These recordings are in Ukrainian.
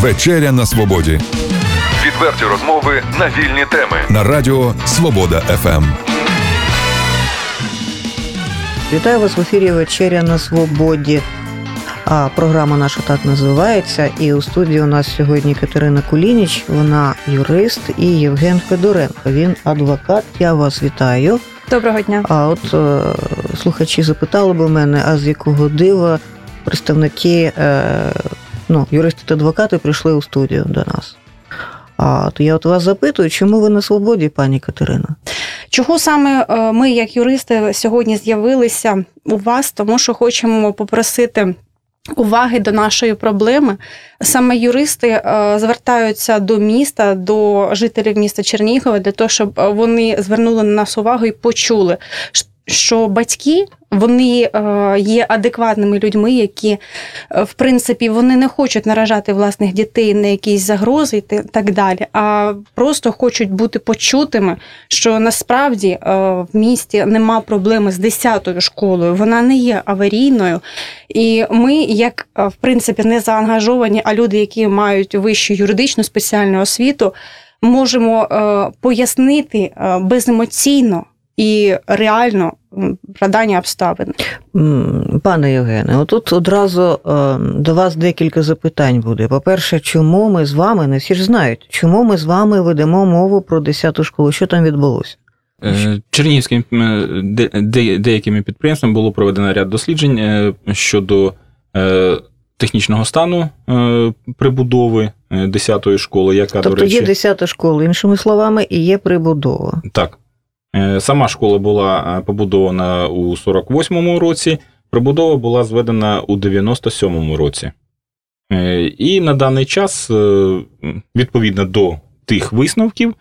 Вечеря на свободі. Відверті розмови на вільні теми на Радіо Свобода ФМ. Вітаю вас в ефірі Вечеря на Свободі. А програма наша так називається. І у студії у нас сьогодні Катерина Кулініч, вона юрист, і Євген Федоренко. Він адвокат. Я вас вітаю. Доброго дня. А от е, слухачі запитали би мене, а з якого дива представники, е, ну, юристи та адвокати прийшли у студію до нас. А то я от вас запитую, чому ви на свободі, пані Катерина? Чого саме е, ми, як юристи, сьогодні з'явилися у вас, тому що хочемо попросити. Уваги до нашої проблеми саме юристи е, звертаються до міста, до жителів міста Чернігова для того, щоб вони звернули на нас увагу і почули, що батьки вони е, є адекватними людьми, які, е, в принципі, вони не хочуть наражати власних дітей на якісь загрози і так далі, а просто хочуть бути почутими, що насправді е, в місті нема проблеми з 10-ю школою, вона не є аварійною. І ми, як в принципі, не заангажовані, а люди, які мають вищу юридичну спеціальну освіту, можемо пояснити беземоційно і реально про обставин. Пане Євгене, отут одразу е, до вас декілька запитань буде. По-перше, чому ми з вами, не всі ж знають, чому ми з вами ведемо мову про 10-ту школу? Що там відбулося? Е, Чернігівськими деякими підприємствами було проведено ряд досліджень е, щодо технічного стану прибудови 10-ї школи, яка тобто до речі... є 10-та школа, іншими словами, і є прибудова. Так. Е, сама школа була е, побудована у 48-му році, прибудова була зведена у 97-му році. Е, і на даний час, відповідно до тих висновків,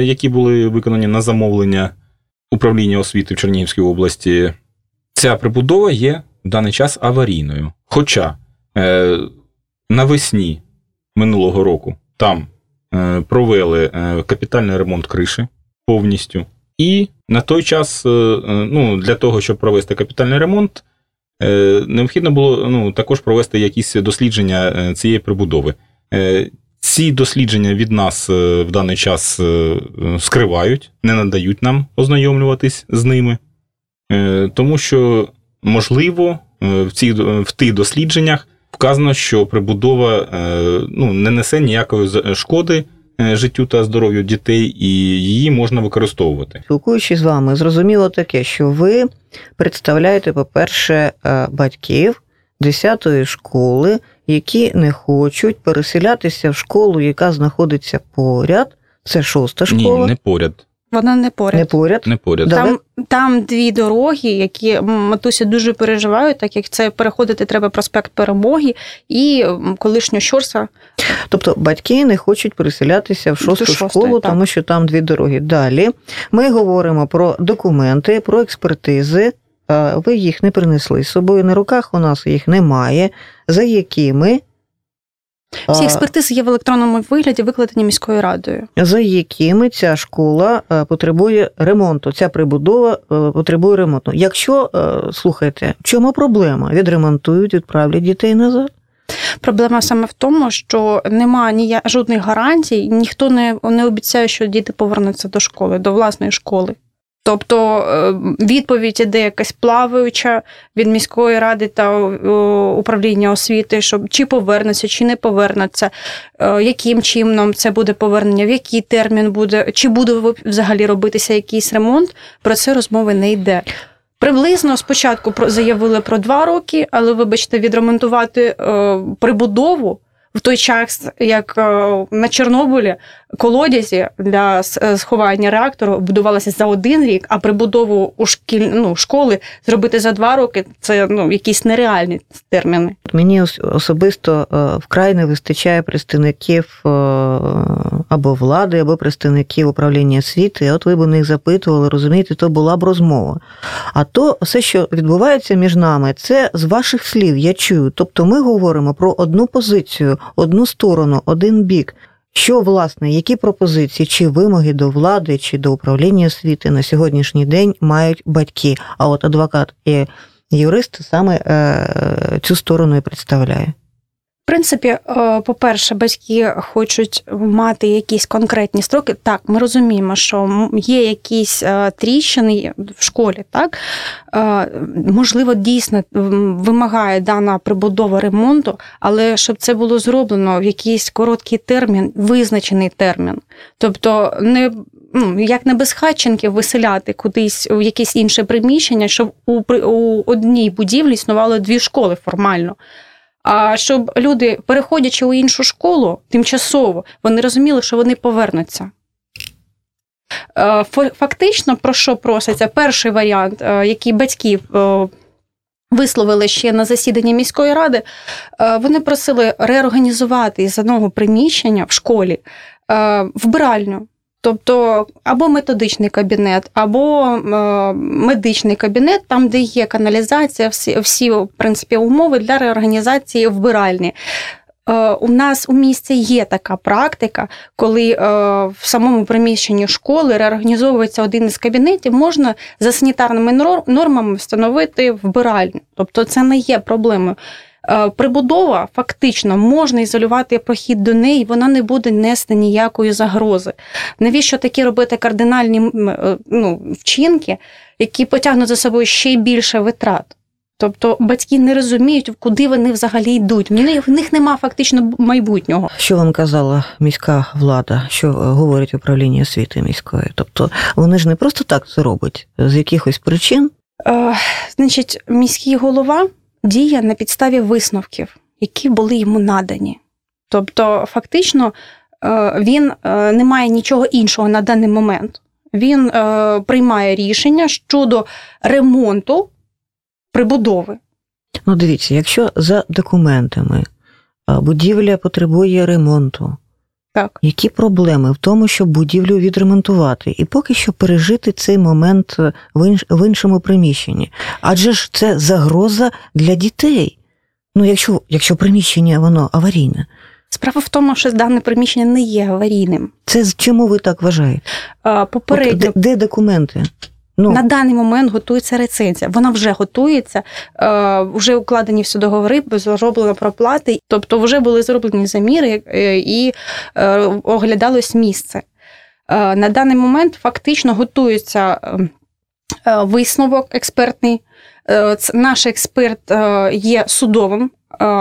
які були виконані на замовлення управління освіти в Чернігівській області, ця прибудова є в даний час аварійною. Хоча навесні минулого року там провели капітальний ремонт криші повністю. І на той час, е, е, ну, для того, щоб провести капітальний ремонт, е, необхідно було ну, також провести якісь дослідження цієї прибудови. Ці дослідження від нас в даний час скривають, не надають нам ознайомлюватись з ними, тому що, можливо, в цих, в тих дослідженнях вказано, що прибудова ну, не несе ніякої шкоди життю та здоров'ю дітей, і її можна використовувати. Спілкуючись з вами, зрозуміло таке, що ви представляєте, по-перше, е, батьків 10-ї школи, які не хочуть переселятися в школу, яка знаходиться поряд. Це шоста школа. Ні, не поряд. Вона не поряд. Не поряд. Не поряд. Там там дві дороги, які матусі дуже переживають, так як це переходити треба проспект Перемоги і колишнього Щорса. Тобто батьки не хочуть переселятися в шосту школу, шостої, тому що там дві дороги. Далі ми говоримо про документи, про експертизи. Ви їх не принесли з собою на руках, у нас їх немає, за якими всі експертизи є в електронному вигляді, викладені міською радою. За якими ця школа е, потребує ремонту, ця прибудова е, потребує ремонту. Якщо е, слухайте, в чому проблема? Відремонтують, відправлять дітей назад. Проблема саме в тому, що немає ні жодних гарантій, ніхто не не обіцяє, що діти повернуться до школи, до власної школи. Тобто е, відповідь іде якась плаваюча від міської ради та управління освіти, щоб чи повернуться, чи не повернуться, е, яким чином це буде повернення, в який термін буде, чи буде взагалі робитися якийсь ремонт. Про це розмови не йде. Приблизно спочатку заявили про два роки, але вибачте, відремонтувати е, прибудову в той час, як е, на Чорнобилі колодязі для е, сховання реактору будувалися за один рік, а прибудову у шкіль, ну, школи зробити за два роки це ну якісь нереальні терміни. Мені особисто е, вкрай не вистачає представників або влади, або представників управління освіти. От ви б них запитували, розумієте, то була б розмова. А то все, що відбувається між нами, це з ваших слів я чую. Тобто ми говоримо про одну позицію одну сторону, один бік. Що, власне, які пропозиції чи вимоги до влади чи до управління освіти на сьогоднішній день мають батьки? А от адвокат і юрист саме е, цю сторону і представляє. В принципі, е, по-перше, батьки хочуть мати якісь конкретні строки. Так, ми розуміємо, що є якісь е, тріщини в школі, так е, можливо, дійсно вимагає дана прибудова ремонту, але щоб це було зроблено в якийсь короткий термін, визначений термін. Тобто, не ну, як не без хатченків виселяти кудись в якесь інше приміщення, щоб у одній будівлі існувало дві школи формально. А щоб люди, переходячи у іншу школу, тимчасово вони розуміли, що вони повернуться. Е, фактично, про що проситься? Перший варіант, е, який батьків е, висловили ще на засіданні міської ради, вони просили реорганізувати із одного приміщення в школі вбиральню. Тобто або методичний кабінет, або е, медичний кабінет, там, де є каналізація, всі, всі в принципі, умови для реорганізації вбиральні. Е, у нас у місті є така практика, коли е, в самому приміщенні школи реорганізовується один із кабінетів, можна за санітарними нормами встановити вбиральню. Тобто це не є проблемою. Е, прибудова фактично можна ізолювати прохід до неї, вона не буде нести ніякої загрози. Навіщо такі робити кардинальні е, ну, вчинки, які потягнуть за собою ще більше витрат? Тобто батьки не розуміють, куди вони взагалі йдуть. В них нема фактично майбутнього. Що вам казала міська влада, що говорить управління освіти міської? Тобто вони ж не просто так це роблять з якихось причин. Е, Значить, міський голова діє на підставі висновків, які були йому надані. Тобто, фактично, е, він е, не має нічого іншого на даний момент. Він е, приймає рішення щодо ремонту прибудови. Ну, дивіться, якщо за документами будівля потребує ремонту, так. які проблеми в тому, щоб будівлю відремонтувати, і поки що пережити цей момент в іншому приміщенні? Адже ж це загроза для дітей. Ну, якщо якщо приміщення воно аварійне. Справа в тому, що дане приміщення не є аварійним. Це чому ви так вважаєте? Попередньо... От, де, де документи? Ну. На даний момент готується рецензія. Вона вже готується, е, вже укладені всі договори, зроблено проплати, тобто вже були зроблені заміри е, і е, оглядалось місце. На даний момент фактично готується висновок експертний. Наш експерт є судовим,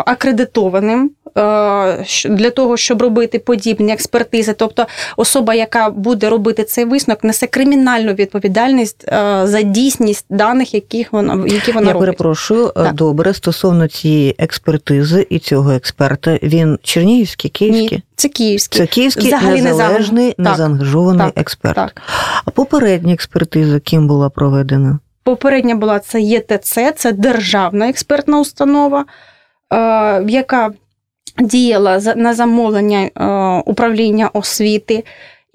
акредитованим. Е, для того, щоб робити подібні експертизи, тобто особа, яка буде робити цей висновок, несе кримінальну відповідальність е, за дійсність даних, яких вона які вона Я робить. перепрошую е, так. добре стосовно цієї експертизи і цього експерта. Він чернігівський, київський? Ні, Це київський Це київський Взагалі незалежний, незаангажований так, експерт. Так. А попередня експертиза ким була проведена? Попередня була це ЄТЦ, це державна експертна установа, яка діяла на замовлення е, управління освіти.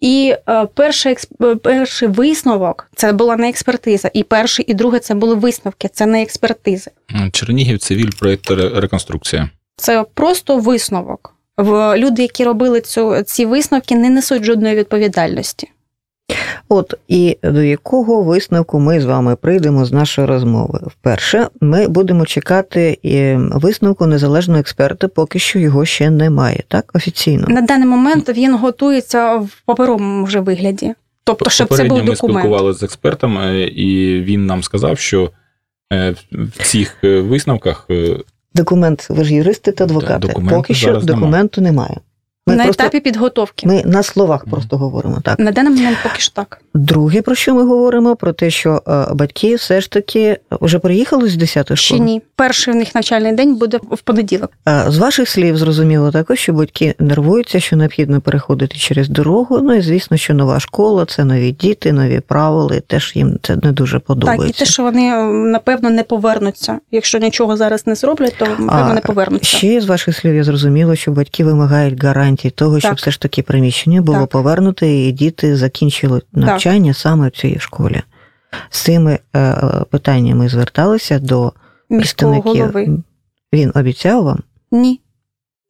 І е, перший е, перший висновок це була не експертиза. І перший, і другий це були висновки, це не експертизи. Чернігів цивіль проєкт реконструкція. Це просто висновок. Люди, які робили цю, ці висновки, не несуть жодної відповідальності. От і до якого висновку ми з вами прийдемо з нашої розмови? Вперше ми будемо чекати висновку незалежного експерта, поки що його ще немає, так офіційно на даний момент він готується в паперовому вже вигляді. Тобто, щоб це був документ. ми спілкувалися з експертом, і він нам сказав, що е, в цих е, висновках е, документ, ви ж юристи та адвокати. Поки що документу немає. Ми на просто, етапі підготовки. Ми на словах mm. просто говоримо так. На даний момент поки що так. Друге, про що ми говоримо? Про те, що е, батьки все ж таки вже приїхали з 10 школи? Ще ні. Перший у них навчальний день буде в понеділок. З ваших слів зрозуміло також, що батьки нервуються, що необхідно переходити через дорогу. Ну і звісно, що нова школа, це нові діти, нові правила, і теж їм це не дуже подобається. Так, і те, що вони напевно не повернуться. Якщо нічого зараз не зроблять, то напевно не повернуться. Ще з ваших слів я зрозуміло, що батьки вимагають гарантії гарантій того, так. щоб все ж таки приміщення було так. повернуте, і діти закінчили навчання так. саме в цій школі. З цими е, питаннями зверталися до міського голови. Він обіцяв вам? Ні,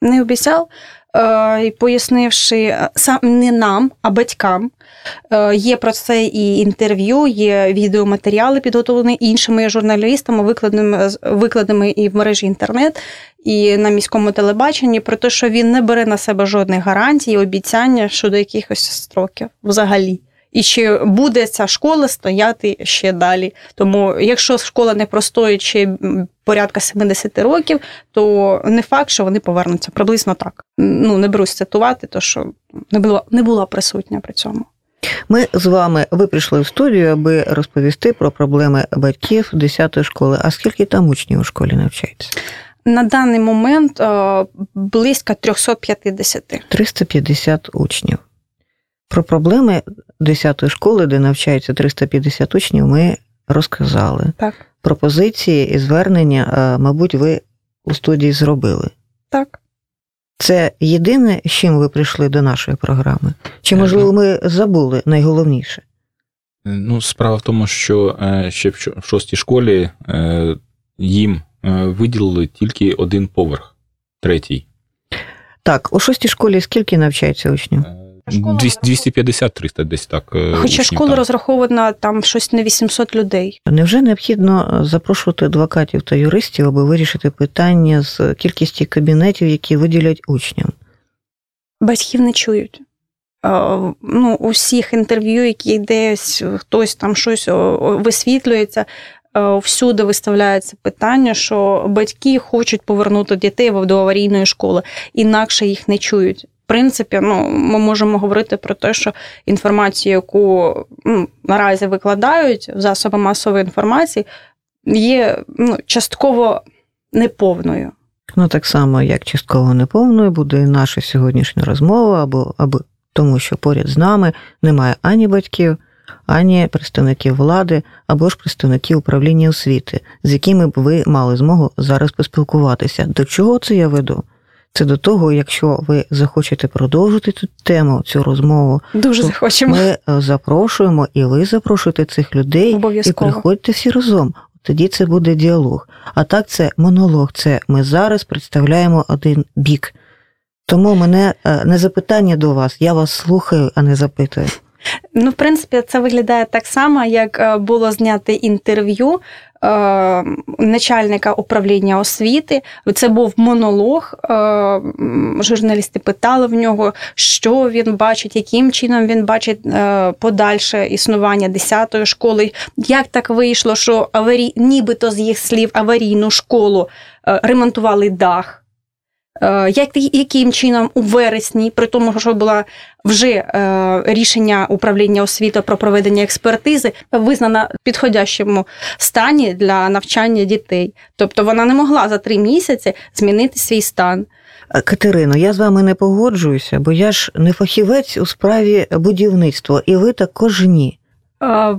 не обіцяв. Е, пояснивши сам не нам, а батькам. Є про це і інтерв'ю, є відеоматеріали, підготовлені іншими журналістами, викладеними викладеними і в мережі інтернет, і на міському телебаченні, про те, що він не бере на себе жодних гарантій, обіцяння щодо якихось строків взагалі і чи буде ця школа стояти ще далі. Тому, якщо школа не простоїть ще порядка 70 років, то не факт, що вони повернуться приблизно так. Ну не берусь цитувати, то що не була не була присутня при цьому. Ми з вами ви прийшли в студію, аби розповісти про проблеми батьків 10-ї школи. А скільки там учнів у школі навчається? На даний момент близько 350. 350 учнів. Про проблеми 10-ї школи, де навчається 350 учнів, ми розказали. Так. Пропозиції і звернення, мабуть, ви у студії зробили. Так. Це єдине, з чим ви прийшли до нашої програми? Чи, можливо, ми забули найголовніше? Ну, справа в тому, що е, ще в шостій школі е, їм е, виділили тільки один поверх, третій. Так, у шостій школі скільки навчається учнів? 250-300 десь так. Е, Хоча учнів, школа там. розрахована там щось на 800 людей. Невже необхідно запрошувати адвокатів та юристів, аби вирішити питання з кількістю кабінетів, які виділять учням? Батьків не чують. Ну, У всіх інтерв'ю, які десь хтось там щось висвітлюється, всюди виставляється питання, що батьки хочуть повернути дітей до аварійної школи, інакше їх не чують принципі, ну ми можемо говорити про те, що інформацію, яку ну, наразі викладають в засоби масової інформації, є ну, частково неповною. Ну, так само, як частково неповною буде наша сьогоднішня розмова, або або тому, що поряд з нами немає ані батьків, ані представників влади, або ж представників управління освіти, з якими б ви мали змогу зараз поспілкуватися. До чого це я веду? Це до того, якщо ви захочете продовжити цю тему, цю розмову, дуже то захочемо. Ми е, запрошуємо, і ви запрошуєте цих людей і приходьте всі разом. Тоді це буде діалог. А так, це монолог. Це ми зараз представляємо один бік. Тому мене е, не запитання до вас, я вас слухаю, а не запитую. Ну, в принципі, це виглядає так само, як е, було зняте інтерв'ю начальника управління освіти. Це був монолог. Е, журналісти питали в нього, що він бачить, яким чином він бачить е, подальше існування 10-ї школи. Як так вийшло, що аварій, нібито з їх слів аварійну школу ремонтували дах. Е, як, Яким чином у вересні, при тому, що було вже е, рішення управління освіти про проведення експертизи, визнана в підходящому стані для навчання дітей. Тобто вона не могла за три місяці змінити свій стан. Е, Катерино, я з вами не погоджуюся, бо я ж не фахівець у справі будівництва, і ви також ні.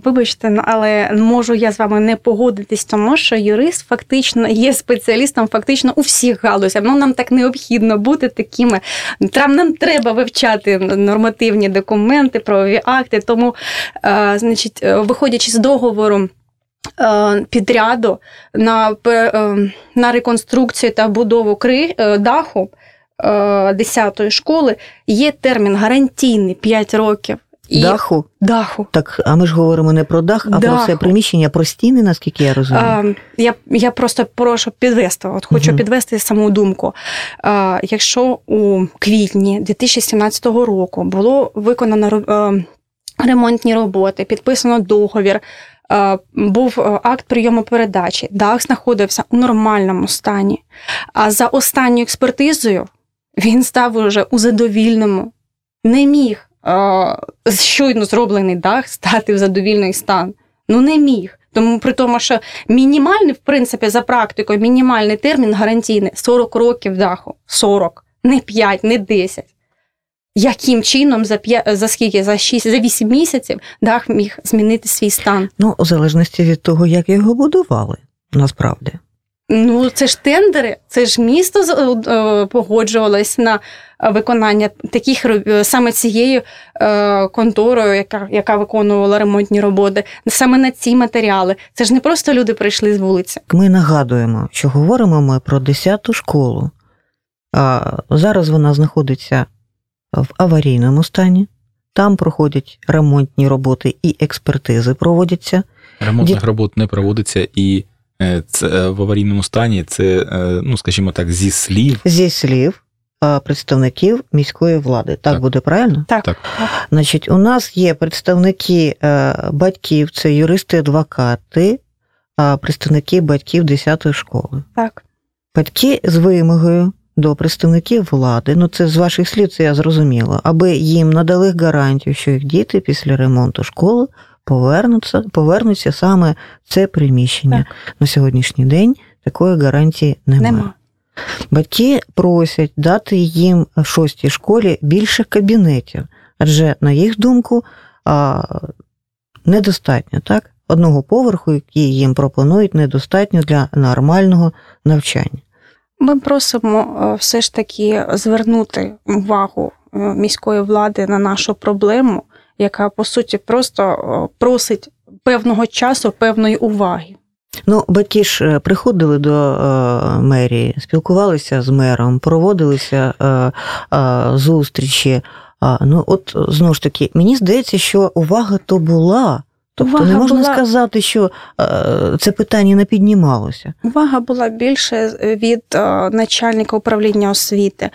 Вибачте, але можу я з вами не погодитись, тому що юрист фактично є спеціалістом фактично у всіх галузях. Ну нам так необхідно бути такими. Там нам треба вивчати нормативні документи, правові акти. Тому, значить, виходячи з договору. Підряду на на реконструкцію та будову кри, даху 10-ї школи є термін гарантійний 5 років. І даху? Даху. Так, а ми ж говоримо не про дах, а даху. про це приміщення, про стіни, наскільки я розумію. А, Я я просто прошу підвести, от хочу угу. підвести саму думку. А, Якщо у квітні 2017 року було виконано а, ремонтні роботи, підписано договір, а, був акт прийому передачі, дах знаходився у нормальному стані. А за останньою експертизою він став уже у задовільному, не міг щойно зроблений дах стати в задовільний стан. Ну не міг. Тому при тому, що мінімальний, в принципі, за практикою, мінімальний термін гарантійний 40 років даху. 40, не 5, не 10. Яким чином за 5, за скільки? За 6, за 8 місяців дах міг змінити свій стан? Ну, у залежності від того, як його будували, насправді. Ну, це ж тендери, це ж місто е, погоджувалось на виконання таких саме цією е, конторою, яка яка виконувала ремонтні роботи, саме на ці матеріали. Це ж не просто люди прийшли з вулиці. Ми нагадуємо, що говоримо ми про 10-ту школу. Зараз вона знаходиться в аварійному стані. Там проходять ремонтні роботи і експертизи проводяться. Ремонтних Дід... робот не проводиться і е, це е, в аварійному стані це, е, ну скажімо так, зі слів. Зі слів представників міської влади. Так, так. буде правильно? Так. так. Значить, у нас є представники батьків, це юристи-адвокати, представники батьків 10-ї школи. Так. Батьки з вимогою до представників влади, ну це з ваших слів, це я зрозуміла, аби їм надали гарантію, що їх діти після ремонту школи повернуться, повернуться саме це приміщення. Так. На сьогоднішній день такої гарантії немає. Нема. Батьки просять дати їм в шостій школі більше кабінетів, адже, на їх думку, недостатньо так? одного поверху, який їм пропонують, недостатньо для нормального навчання. Ми просимо е, все ж таки звернути увагу е, міської влади на нашу проблему, яка по суті просто е, просить певного часу, певної уваги. Ну, батьки ж приходили до е, мерії, спілкувалися з мером, проводилися е, е, зустрічі. Ну, от знову ж таки, мені здається, що увага то була. Тобто Увага не можна була... сказати, що е, це питання не піднімалося. Увага була більше від е, начальника управління освіти.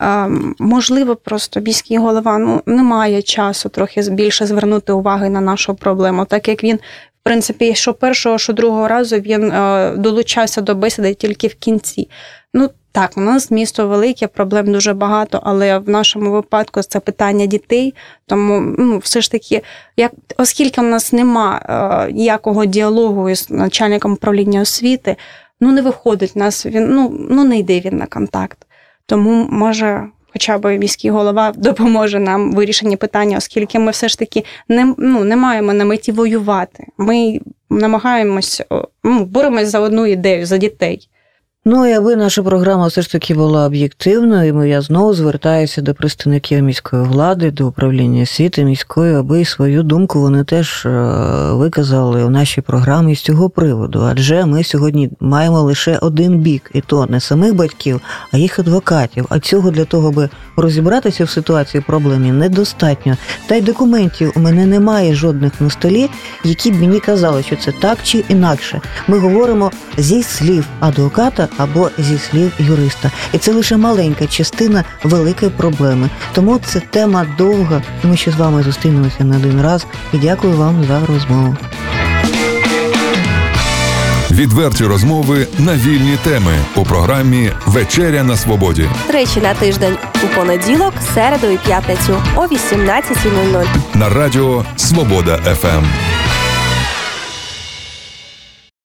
Е, можливо, просто міський голова ну, не має часу трохи більше звернути уваги на нашу проблему, так як він, в принципі, що першого, що другого разу він долучався до бесіди тільки в кінці. Ну, так, у нас місто велике, проблем дуже багато, але в нашому випадку це питання дітей. Тому ну, все ж таки, як оскільки в нас нема е, ніякого діалогу з начальником управління освіти, ну не виходить нас, він ну, ну не йде він на контакт. Тому може. Хоча б міський голова допоможе нам вирішенні питання, оскільки ми все ж таки не ну, не маємо на меті воювати. Ми намагаємось ну, боремось за одну ідею за дітей. Ну і аби наша програма все ж таки була об'єктивною, я знову звертаюся до представників міської влади, до управління освіти міської, аби свою думку вони теж е, виказали у нашій програмі з цього приводу. Адже ми сьогодні маємо лише один бік, і то не самих батьків, а їх адвокатів. А цього для того, аби розібратися в ситуації проблемі, недостатньо. Та й документів у мене немає жодних на столі, які б мені казали, що це так чи інакше. Ми говоримо зі слів адвоката або зі слів юриста. І це лише маленька частина великої проблеми. Тому це тема довга. Ми ще з вами зустрінемося на один раз. І дякую вам за розмову. Відверті розмови на вільні теми у програмі Вечеря на свободі. Тричі на тиждень у понеділок, середу і п'ятницю о 18.00 на радіо Свобода ФМ.